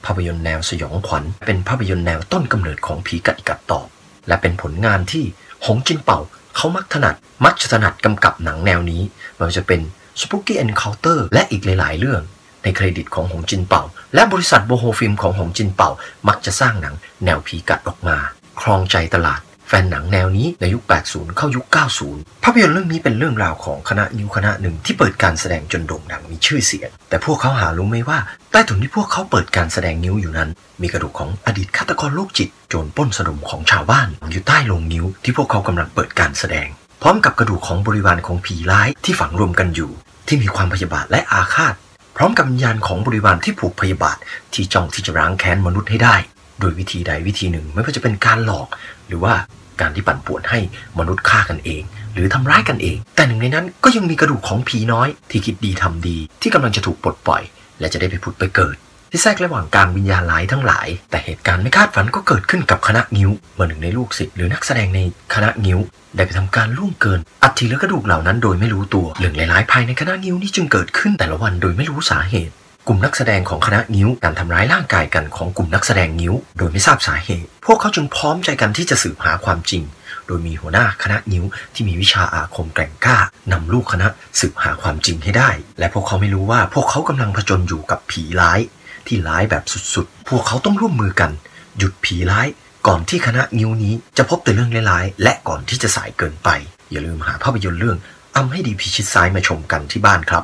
Speaker 1: ภาพยนตร์แนวสยองขวัญ เป็นภาพยนตร์แนวต้นกำเนิดของผีกัดอย่ากัดตอบและเป็นผลงานที่หงจินเป่าเขามักถนัด มักจะถนัดกำกับหนังแนวนี้ไม่ว่าจะเป็น Spooky Encounter และอีกหลาย ๆ เรื่อง ในเครดิตของหงจินเป่า และบริษัท Bo Ho Film ของหงจินเป่า มักจะสร้างหนังแนวผีกัดออกมา ครองใจตลาด แฟนหนังแนวนี้ในยุค 80 เข้ายุค 90 ภาพยนตร์เรื่องนี้เป็นเรื่องราวของคณะนิ้วคณะหนึ่งที่เปิดการแสดงจนโด่งดังมีชื่อเสียง แต่พวกเขาหารู้ไหมว่า ใต้ถุนที่พวกเขาเปิดการแสดงนิ้วอยู่นั้น มีกระดูกของอดีตฆาตกรโรคจิต โจรปล้นสะดมของชาวบ้าน อยู่ใต้โลงนิ้วที่พวกเขากำลังเปิดการแสดง พร้อมกับกระดูกของบริวารของผีร้ายที่ฝังรวมกันอยู่ ที่มีความพยาบาทและอาฆาตพร้อมกับวิญญาณของบริวารที่ผูกพยาบาทที่จ้องที่จะร้างแค้นมนุษย์ให้ได้ โดยวิธีใดวิธีหนึ่ง ไม่ว่าจะเป็นการหลอก หรือว่าการที่ปั่นป่วนให้มนุษย์ฆ่ากันเอง หรือทำร้ายกันเอง แต่หนึ่งในนั้นก็ยังมีกระดูกของผีน้อย ที่คิดดีทำดี ที่กำลังจะถูกปลดปล่อย และจะได้ไปผุดไปเกิด ที่แทรกระหว่างการวิญญาณร้ายทั้งหลาย แต่เหตุการณ์ไม่คาดฝันก็เกิดขึ้นกับคณะงิ้วเมื่อหนึ่งในลูกศิษย์หรือนักแสดงในคณะงิ้วได้ไปทำการล่วงเกิน อัฐิและกระดูกเหล่านั้นโดยไม่รู้ตัวเรื่องหลายๆภายในคณะงิ้วนี้จึงเกิดขึ้นแต่ละวันโดยไม่รู้สาเหตุ กลุ่มนักแสดงของคณะงิ้วการทำร้ายร่างกายกันของกลุ่มนักแสดงงิ้ว โดยไม่ทราบสาเหตุ พวกเขาจึงพร้อมใจกันที่จะสืบหาความจริง โดยมีหัวหน้าคณะนิ้วที่มีวิชาอาคมแกร่งกล้านำลูกคณะสืบหาความจริงให้ได้ และพวกเขาไม่รู้ว่าพวกเขากำลังผจญอยู่กับผีร้าย ที่ร้ายแบบสุดๆ พวกเขาต้องร่วมมือกัน หยุดผีร้าย ก่อนที่คณะนิ้วนี้จะพบแต่เรื่องร้ายๆและก่อนที่จะสายเกินไป อย่าลืมหาภาพยนตร์เรื่องอำให้ดีพิชิตซ้ายมาชมกันที่บ้านครับ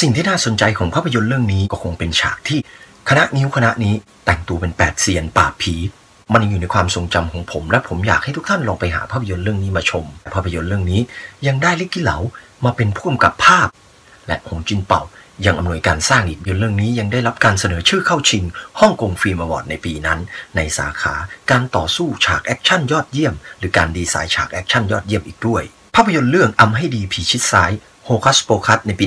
Speaker 1: สิ่งที่น่าสนใจของภาพยนตร์เรื่องนี้ก็คงเป็นฉากที่คณะนิ้วคณะนี้แต่งตัวเป็นแปดเซียนป่าผีมันยังอยู่ในความทรงจำของผม และผมอยากให้ทุกท่านลองไปหาภาพยนตร์เรื่องนี้มาชม ภาพยนตร์เรื่องนี้ยังได้ริกกี้เหลามาเป็นผู้กำกับภาพ และหงจินเป่ายังอำนวยการสร้างอีกภาพยนตร์เรื่องนี้ยังได้รับการเสนอชื่อเข้าชิง Hong Kong Film Award ในปีนั้น ในสาขาการต่อสู้ฉากแอคชั่นยอดเยี่ยม หรือการดีไซน์ฉากแอคชั่นยอดเยี่ยมอีกด้วย ภาพยนตร์เรื่องอำให้ดีผีชิดซ้าย Hocus Pocus ในปี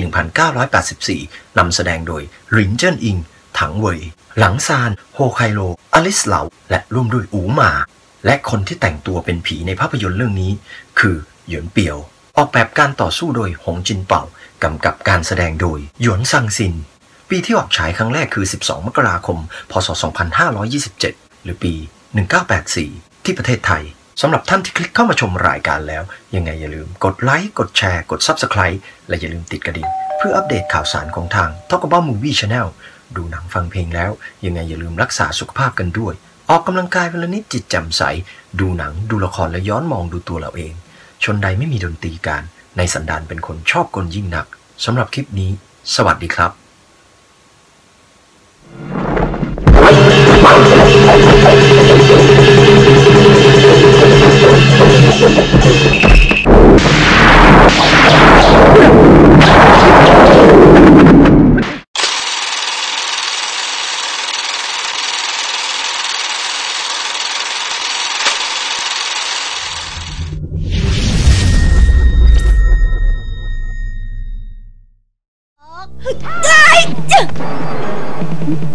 Speaker 1: 1984 นำแสดงโดยรินเจิ้นอิง ถังเว่ยหลังซานโฮไคโลอลิสเหลา และร่วมด้วยอูหมา และคนที่แต่งตัวเป็นผีในภาพยนตร์เรื่องนี้ คือหยวนเปียว ออกแบบการต่อสู้โดยหงจินเป่ากำกับการแสดงโดยหยวนซังซิน ปีที่ออกฉายครั้งแรกคือ 12 มกราคม พศ 2527 หรือปี 1984 ที่ประเทศไทย สำหรับท่านที่คลิกเข้ามาชมรายการแล้ว ยังไงอย่าลืมกดไลค์กดแชร์ กด Subscribe และอย่าลืมติดกระดิ่งเพื่ออัปเดตข่าวสารของทาง Talk About Movie Channel ดูหนังฟังเพลงแล้ว ยังไงอย่าลืมรักษาสุขภาพกันด้วย ออกกำลังกายวันละนิดจิตแจ่มใส ดูหนังดูละครและย้อนมองดูตัวเราเอง ชนใดไม่มีดนตรีการ ในสันดานเป็นคนชอบกลยิ่งหนักสำหรับคลิปนี้ สวัสดีครับ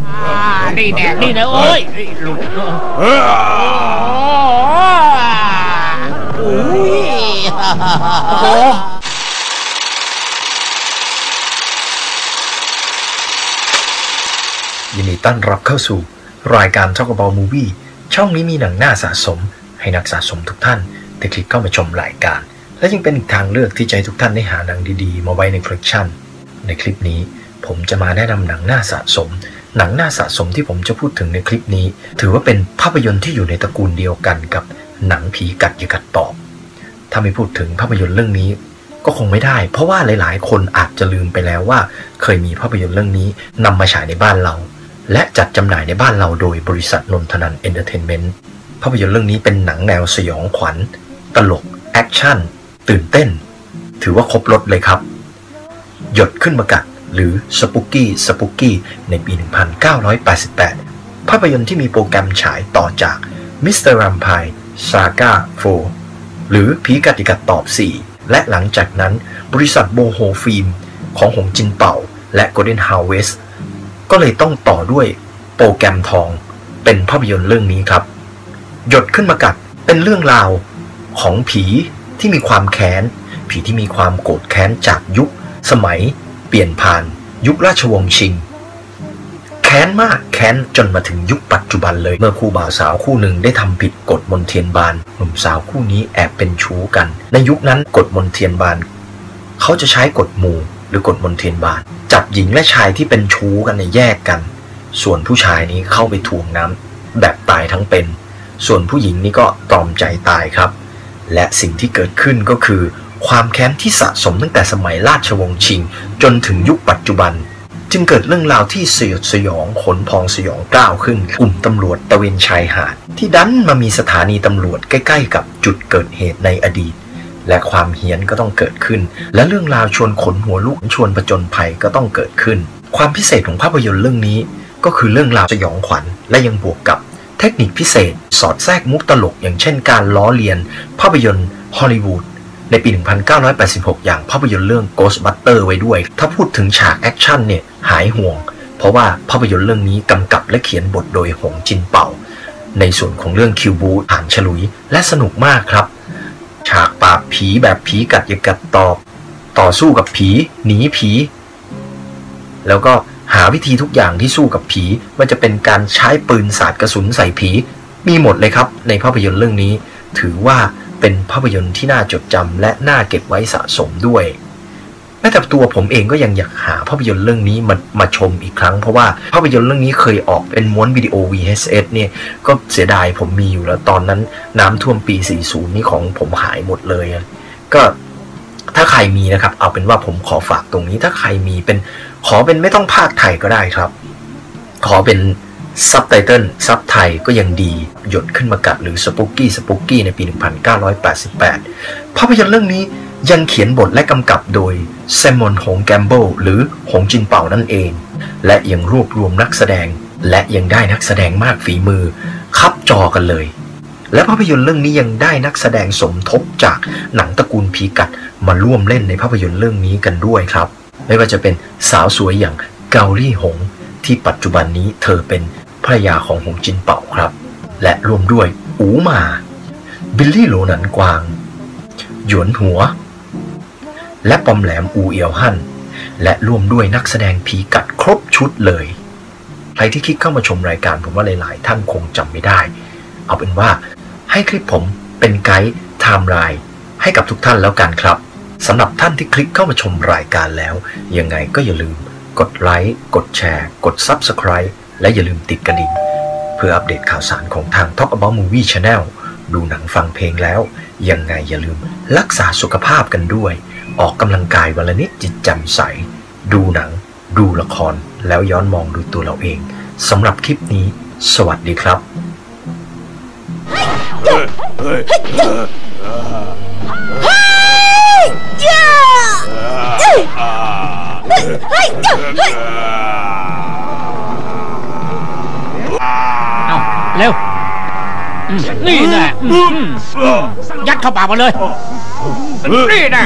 Speaker 2: อ่านี่แน่นี่นะโอ้ยนี่ลูกโอ้โอ้ โห
Speaker 1: ยินดีต้อนรับเข้าสู่ รายการ Talk About Movie ช่องนี้มีหนังหน่าสะสม ให้นักสะสมทุกท่านที่คลิกเข้ามาชมรายการ และยังเป็นอีกทางเลือกที่จะให้ทุกท่านได้หาหนังดีๆ มาไว้ในคอลเลกชันในคลิปนี้ผมจะมาแนะนำหนังหน่าสะสม หนังหน่าสะสมที่ผมจะพูดถึงในคลิปนี้ ถือว่าเป็นภาพยนตร์ที่อยู่ในตระกูลเดียวกันกับหนังผีกัดอย่ากัดตอบ ถ้าไม่พูดถึงภาพยนตร์เรื่องนี้ ก็คงไม่ได้ เพราะว่าหลาย ๆ คนอาจจะลืมไปแล้วว่า เคยมีภาพยนตร์เรื่องนี้นำมาฉายในบ้านเรา และจัดจำหน่ายในบ้านเราโดยบริษัทนนทนันท์เอนเตอร์เทนเมนต์ภาพยนตร์เรื่องนี้เป็นหนังแนวสยองขวัญ ตลก แอคชั่น ตื่นเต้น ถือว่าครบรสเลยครับ หยดขึ้นมากัดหรือ Spooky Spooky ในปี 1988 ภาพยนตร์ที่มีโปรแกรมฉายต่อจาก Mr. Vampire Saga Four หรือผีกัดอย่ากัดตอบ 4 และหลังจากนั้นบริษัท Bo Ho Film ของหงจินเป่า และ Golden Harvest ก็เลยต้องต่อด้วยโปรแกรมทองเป็นภาพยนตร์เรื่องนี้ครับ หยดขึ้นมากัดเป็นเรื่องราวของผีที่มีความแค้น ผีที่มีความโกรธแค้นจากยุคสมัย เปลี่ยนผ่าน ยุคราชวงศ์ชิง แค้นมากแค้นจนมาถึงยุคปัจจุบันเลย เมื่อคู่บ่าวสาวคู่หนึ่งได้ทำผิดกฎมนเทียนบานหนุ่มสาวคู่นี้แอบเป็นชู้กัน ในยุคนั้นกฎมนเทียนบานเขาจะใช้กฎหมู่หรือกฎมนเทียนบาน จับหญิงและชายที่เป็นชู้กันในแยกกัน ส่วนผู้ชายนี้เข้าไปทวงน้ำแบบตายทั้งเป็น ส่วนผู้หญิงนี่ก็ตรอมใจตายครับ และสิ่งที่เกิดขึ้นก็คือ ความแค้นที่สะสมตั้งแต่สมัยราชวงศ์ชิง จนถึงยุคปัจจุบัน จึงเกิดเรื่องราวที่สยดสยองขนพองสยองกล้าวขึ้น กลุ่มตำรวจตะเวนชายหาด ที่ดันมามีสถานีตำรวจใกล้ ๆ กับจุดเกิดเหตุในอดีต และความเฮี้ยนก็ต้องเกิดขึ้น และเรื่องราวชวนขนหัวลุกชวนประจนภัยก็ต้องเกิดขึ้น ความพิเศษของภาพยนตร์เรื่องนี้ ก็คือเรื่องราวสยองขวัญและยังบวกกับเทคนิคพิเศษ สอดแทรกมุกตลก อย่างเช่นการล้อเลียน ภาพยนตร์ฮอลลีวูด ในปี 1986 อย่างภาพยนตร์เรื่อง Ghostbuster ไว้ด้วย ถ้าพูดถึงฉากแอคชั่นเนี่ยหายห่วง เพราะว่าภาพยนตร์เรื่องนี้กำกับและเขียนบทโดยหงจินเป่า ในส่วนของเรื่องคิวบู๊อ่ะฉลุย และสนุกมากครับ ฉากปราบผีแบบผีกัดอย่ากัดตอบ ต่อสู้กับผี หนีผี แล้วก็หาวิธีทุกอย่างที่สู้กับผีมันจะเป็นการใช้ปืนสาดกระสุนใส่ผี มีหมดเลยครับ ในภาพยนตร์เรื่องนี้ ถือว่า เป็นภาพยนตร์ที่น่าจดจำและน่าเก็บไว้สะสมด้วย แม้แต่ตัวผมเองก็ยังอยากหาภาพยนตร์เรื่องนี้มามาชมอีกครั้ง เพราะว่าภาพยนตร์เรื่องนี้เคยออกเป็นม้วนวิดีโอ VHS เนี่ยก็เสียดายผมมีอยู่แล้วตอนนั้นน้ำท่วมปี 40 นี่ของผมหายหมดเลย ก็ถ้าใครมีนะครับ เอาเป็นว่าผมขอฝากตรงนี้ถ้าใครมีเป็นขอเป็นไม่ต้องภาคไทยก็ได้ครับ ขอเป็น ซับไตเติลซับไทยก็ยังดีหยดขึ้นมากัดหรือ Spooky Spooky ในปี 1988 ภาพยนตร์เรื่องนี้ยังเขียนบทและกำกับโดยแซมมอนหงแกมเบิลหรือหงจินเป่านั่นเอง และยังรวบรวมนักแสดง และยังได้นักแสดงมากฝีมือ คับจอกันเลย และภาพยนตร์เรื่องนี้ยังได้นักแสดงสมทบจากหนังตระกูลผีกัดมาร่วมเล่นในภาพยนตร์เรื่องนี้กันด้วยครับ ไม่ว่าจะเป็นสาวสวยอย่างเกาลี่หงที่ปัจจุบันนี้เธอเป็น ภรรยาของหงจินเป่าครับ และรวมด้วยอูมา บิลลี่โหลหนันกวาง หยวนหัว และปอมแหลมอูเอียวฮั่นและร่วมด้วยนักแสดงผีกัดครบชุดเลย ใครที่คลิกเข้ามาชมรายการผมว่าหลาย ๆ ท่านคงจำไม่ได้ เอาเป็นว่าให้คลิปผมเป็น guide timeline ให้กับทุกท่านแล้วกันครับสำหรับท่านที่คลิกเข้ามาชมรายการแล้ว ยังไงก็อย่าลืมกดไลค์ กดแชร์ กด Subscribe และอย่าลืมติดกระดิ่ง เพื่ออัปเดตข่าวสารของทาง Talk About Movie Channel ดูหนังฟังเพลงแล้ว ยังไงอย่าลืมรักษาสุขภาพกันด้วย ออกกำลังกายวันละนิดจิตแจ่มใส ดูหนัง ดูละคร แล้วย้อนมองดูตัวเราเองสำหรับคลิปนี้ สวัสดีครับ
Speaker 2: เนี่แน่อืมอืมยัดเข้าปากมาเลย นี่แน่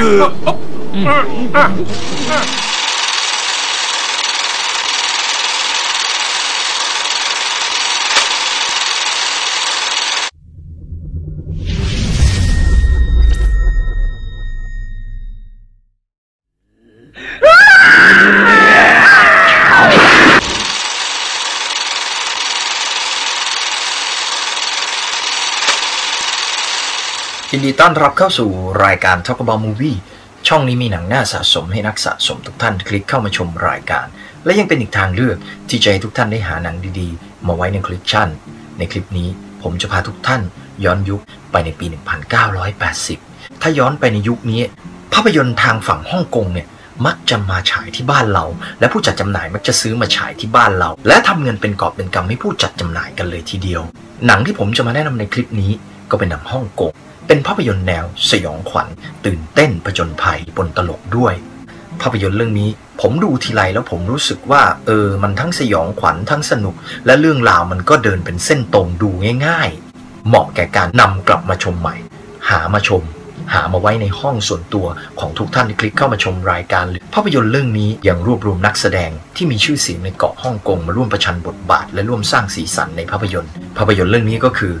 Speaker 1: ต้อนรับเข้าสู่รายการ Talk About Movie ช่องนี้มีหนังน่าสะสมให้นักสะสมทุกท่านคลิกเข้ามาชมรายการ และยังเป็นอีกทางเลือกที่จะให้ทุกท่านได้หาหนังดีๆ มาไว้ในคลเลกชันในคลิปนี้ผมจะพาทุกท่านย้อนยุคไปในปี 1980 ถ้าย้อนไปในยุคนี้ ภาพยนตร์ทางฝั่งฮ่องกงเนี่ยมักจะมาฉายที่บ้านเรา และผู้จัดจำหน่ายมักจะซื้อมาฉายที่บ้านเรา และทำเงินเป็นกอบเป็นกำให้ผู้จัดจำหน่ายกันเลยทีเดียว หนังที่ผมจะมาแนะนำในคลิปนี้ ก็เป็นหนังฮ่องกง เป็นภาพยนตร์แนวสยองขวัญ ตื่นเต้นผจญภัยบนตลกด้วย ภาพยนตร์เรื่องนี้ ผมดูทีไรแล้วผมรู้สึกว่าเออมันทั้งสยองขวัญทั้งสนุก และเรื่องราวมันก็เดินเป็นเส้นตรงดูง่าย ๆ เหมาะแก่การนำกลับมาชมใหม่ หามาชมหามาไว้ในห้องส่วนตัวของทุกท่านที่คลิกเข้ามาชมรายการ ภาพยนตร์เรื่องนี้ยังรวบรวมนักแสดงที่มีชื่อเสียงในเกาะฮ่องกงมาร่วมประชันบทบาท และร่วมสร้างสีสันในภาพยนตร์ ภาพยนตร์เรื่องนี้ก็คือ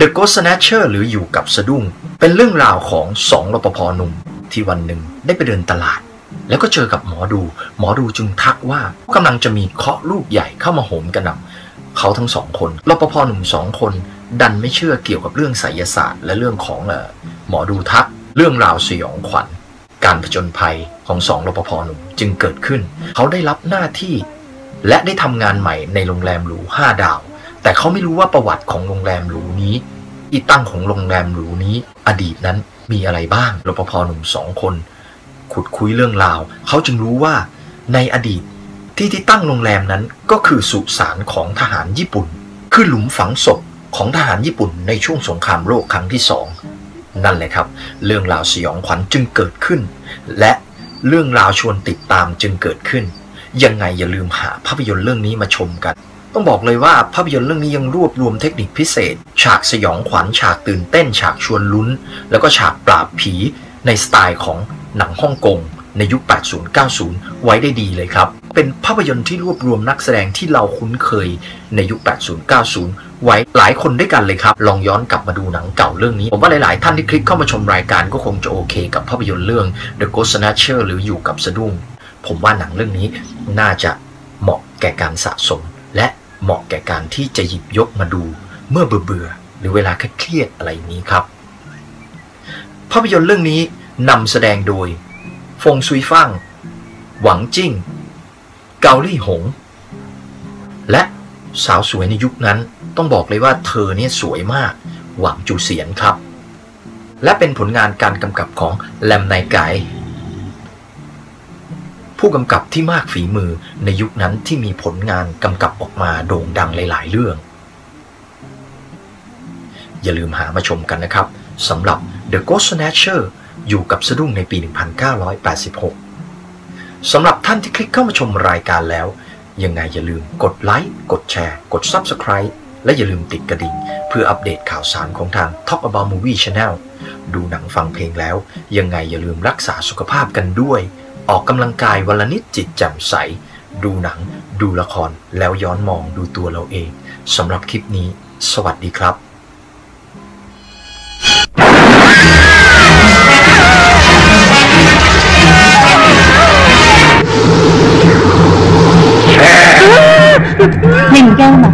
Speaker 1: The Ghost Snatcher หรืออยู่กับสะดุ้ง เป็นเรื่องราวของสองรปภหนุ่มที่วันหนึ่งได้ไปเดินตลาด แล้วก็เจอกับหมอดู หมอดูจึงทักว่ากำลังจะมีเคาะลูกใหญ่เข้ามาโหมกระหน่ำเขาทั้งสองคนรปภหนุ่มสองคน ดันไม่เชื่อเกี่ยวกับเรื่องไสยศาสตร์ และเรื่องของเออหมอดูทัก เรื่องราวสยองขวัญ การผจญภัยของสองรปภหนุ่มจึงเกิดขึ้น เขาได้รับหน้าที่ และได้ทำงานใหม่ในโรงแรมหรูห้าดาว แต่เขาไม่รู้ว่าประวัติของโรงแรมหรูนี้ที่ตั้งของโรงแรมหรูนี้ อดีตนั้นมีอะไรบ้างรปภหนุ่มสองคน ขุดคุยเรื่องราว เขาจึงรู้ว่าในอดีตที่ที่ตั้งโรงแรมนั้นก็คือสุสานของทหารญี่ปุ่น คือหลุมฝังศพของทหารญี่ปุ่นในช่วงสงครามโลกครั้งที่สองนั่นแหละครับ เรื่องราวสยองขวัญจึงเกิดขึ้น และเรื่องราวชวนติดตามจึงเกิดขึ้น ยังไงอย่าลืมหาภาพยนตร์เรื่องนี้มาชมกัน ต้องบอกเลยว่าภาพยนตร์เรื่องนี้ยังรวบรวมเทคนิคพิเศษ ฉากสยองขวัญฉากตื่นเต้น ฉากชวนลุ้น แล้วก็ฉากปราบผีในสไตล์ของหนังฮ่องกงในยุค 80-90 ไว้ได้ดีเลยครับ เป็นภาพยนตร์ที่รวบรวมนักแสดงที่เราคุ้นเคยในยุค 80-90 ไว้หลายคนด้วยกันเลยครับ ลองย้อนกลับมาดูหนังเก่าเรื่องนี้ ผมว่าหลาย ๆ ท่านที่คลิกเข้ามาชมรายการก็คงจะโอเค กับภาพยนตร์เรื่อง The Ghost Snatcher หรืออยู่กับสะดุ้ง ผมว่าหนังเรื่องนี้น่าจะเหมาะแก่การสะสมและ เหมาะแก่การที่จะหยิบยกมาดูเมื่อเบื่อๆหรือเวลาเครียดอะไรนี้ครับ ภาพยนตร์เรื่องนี้นำแสดงโดย ฟงซุยฟั่ง หวังจิ้ง เกาลี่หง และสาวสวยในยุคนั้นต้องบอกเลยว่าเธอเนี่ยสวยมาก หวังจูเสียนครับ และเป็นผลงานการกำกับของแลมไนไก ผู้กำกับที่มากฝีมือในยุคนั้นที่มีผลงานกำกับออกมาโด่งดังหลาย ๆ เรื่อง อย่าลืมหามาชมกันนะครับสำหรับ The Ghost Snatcher อยู่กับสะดุ้งในปี 1986 สำหรับท่านที่คลิกเข้ามาชมรายการแล้ว ยังไงอย่าลืมกดไลค์ กดแชร์ กด Subscribe และอย่าลืมติดกระดิ่ง เพื่ออัปเดตข่าวสารของทาง Talk About Movie Channel ดูหนังฟังเพลงแล้ว ยังไงอย่าลืมรักษาสุขภาพกันด้วย ออกกำลังกายวันละนิดจิตแจ่มใส ดูหนัง ดูละครแล้วย้อนมองดูตัวเราเองสำหรับคลิปนี้ สวัสดีครับ
Speaker 3: Nhìn Châu mà